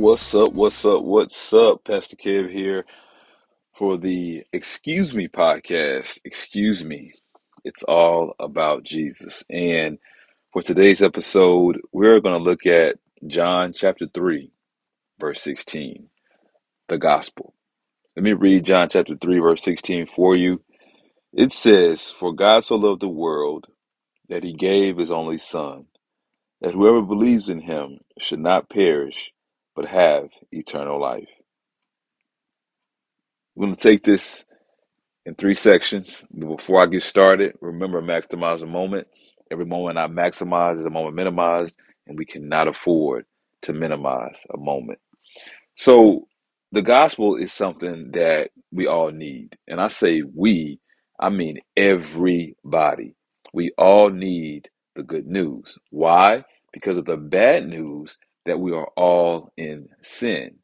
What's up? What's up? What's up? Pastor Kev here for the Excuse Me podcast. Excuse me. It's all about Jesus. And for today's episode, we're going to look at John chapter 3, verse 16, the gospel. Let me read John chapter 3, verse 16 for you. It says, For God so loved the world that he gave his only Son, that whoever believes in him should not perish, but have eternal life. We're going to take this in three sections. Before I get started, remember maximize a moment. Every moment I maximize is a moment minimized, and we cannot afford to minimize a moment. So, the gospel is something that we all need. And I say we, I mean everybody. We all need the good news. Why? Because of the bad news that we are all in sin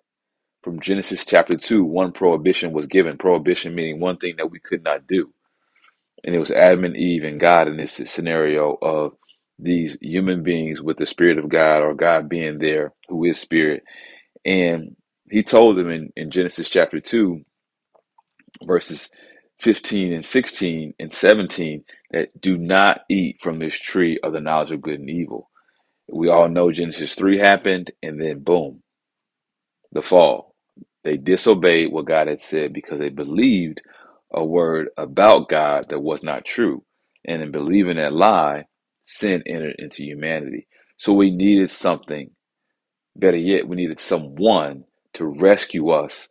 from Genesis chapter 2, one prohibition was given. Prohibition meaning one thing that we could not do. And it was Adam and Eve and God in this scenario of these human beings with the Spirit of God or God being there, who is Spirit. And he told them in, in Genesis chapter 2, verses 15 and 16 and 17, that do not eat from this tree of the knowledge of good and evil. We all know Genesis 3 happened, and then boom, the fall. They disobeyed what God had said because they believed a word about God that was not true. And in believing that lie, sin entered into humanity. So we needed something. Better yet, we needed someone to rescue us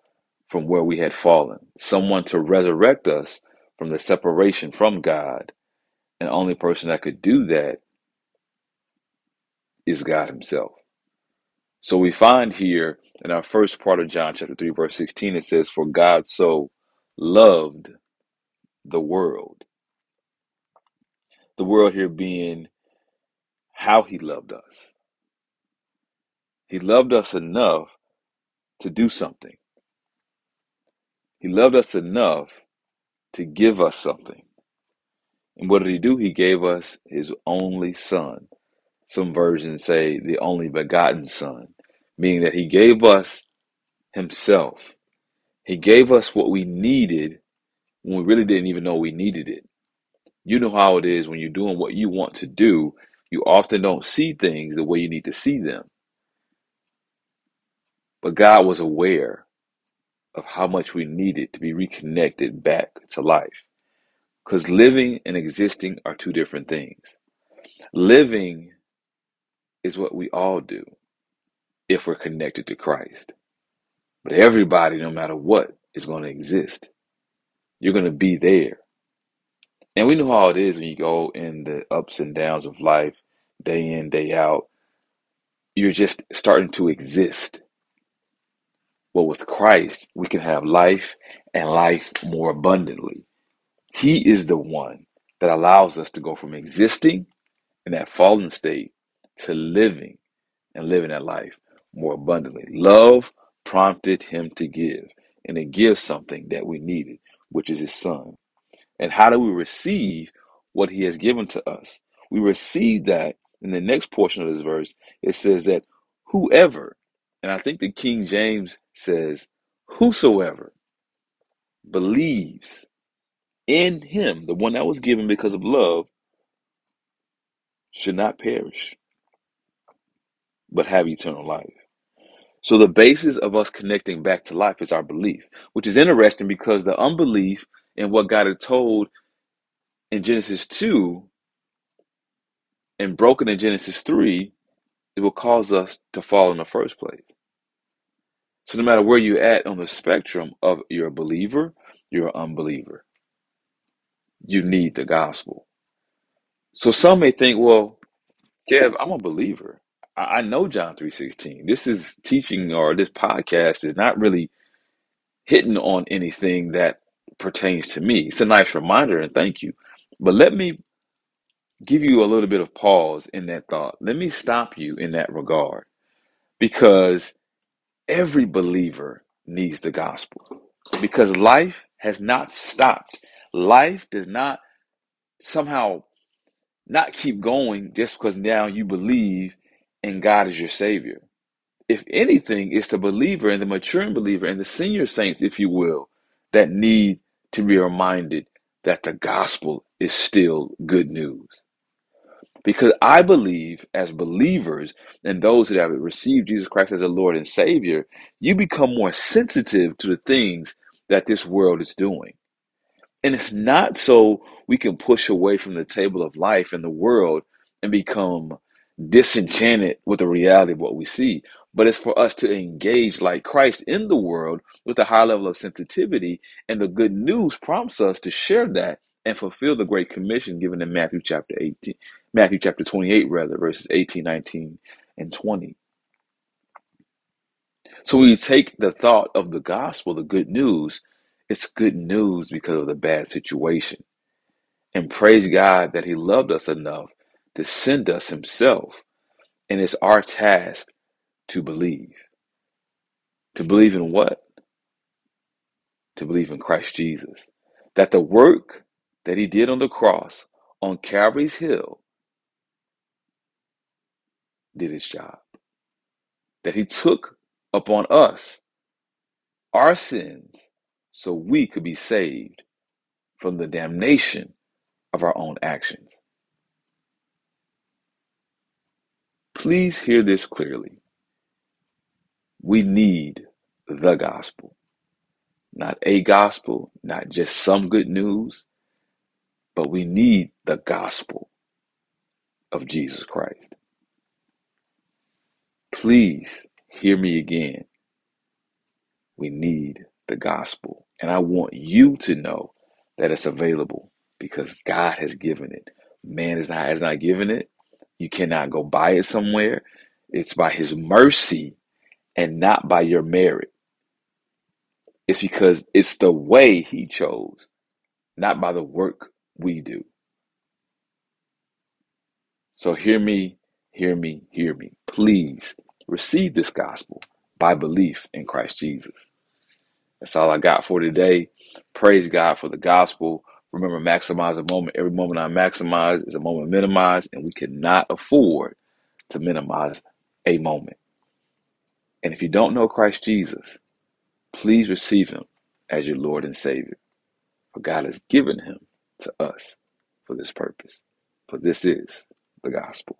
from where we had fallen, someone to resurrect us from the separation from God. And the only person that could do that is God Himself. So we find here in our first part of John chapter 3, verse 16, it says, For God so loved the world. The world here being how he loved us. He loved us enough to do something. He loved us enough to give us something. And what did he do? He gave us his only son. Some versions say the only begotten son, meaning that he gave us himself. He gave us what we needed when we really didn't even know we needed it. You know how it is when you're doing what you want to do, you often don't see things the way you need to see them. But God was aware of how much we needed to be reconnected back to life. Because living and existing are two different things. Living is what we all do if we're connected to Christ. But everybody, no matter what, is going to exist. You're going to be there. And we know how it is when you go in the ups and downs of life, day in, day out. You're just starting to exist. Well, with Christ, we can have life and life more abundantly. He is the one that allows us to go from existing in that fallen state to living and living that life more abundantly. Love prompted him to give, and it gives something that we needed, which is his son. And how do we receive what he has given to us? We receive that in the next portion of this verse. It says that whoever, and I think the King James says, whosoever believes in him, the one that was given because of love, should not perish, but have eternal life. So the basis of us connecting back to life is our belief, which is interesting because the unbelief in what God had told in Genesis 2 and broken in Genesis 3, it will cause us to fall in the first place. So no matter where you're at on the spectrum of you're a believer, you're an unbeliever. You need the gospel. So some may think, well, Kev, I'm a believer. I know John 3.16. This is teaching or this podcast is not really hitting on anything that pertains to me. It's a nice reminder and thank you. But let me give you a little bit of pause in that thought. Let me stop you in that regard because every believer needs the gospel because life has not stopped. Life does not somehow not keep going just because now you believe and God is your Savior. If anything, it's the believer and the maturing believer and the senior saints, if you will, that need to be reminded that the gospel is still good news. Because I believe, as believers and those that have received Jesus Christ as a Lord and Savior, you become more sensitive to the things that this world is doing. And it's not so we can push away from the table of life in the world and become disenchanted with the reality of what we see, but it's for us to engage like Christ in the world with a high level of sensitivity. And the good news prompts us to share that and fulfill the Great Commission given in Matthew chapter 18, Matthew chapter 28, rather, verses 18, 19, and 20. So we take the thought of the gospel, the good news, it's good news because of the bad situation. And praise God that He loved us enough to send us Himself. And it's our task to believe. To believe in what? To believe in Christ Jesus. That the work that He did on the cross on Calvary's Hill did its job. That He took upon us our sins so we could be saved from the damnation of our own actions. Please hear this clearly. We need the gospel, not a gospel, not just some good news, but we need the gospel of Jesus Christ. Please hear me again. We need the gospel. And I want you to know that it's available because God has given it. Man is not, has not given it. You cannot go buy it somewhere. It's by his mercy and not by your merit. It's because it's the way he chose, not by the work we do. So hear me, hear me, hear me. Please receive this gospel by belief in Christ Jesus. That's all I got for today. Praise God for the gospel. Remember, maximize a moment. Every moment I maximize is a moment minimized, and we cannot afford to minimize a moment. And if you don't know Christ Jesus, please receive him as your Lord and Savior. For God has given him to us for this purpose. For this is the gospel.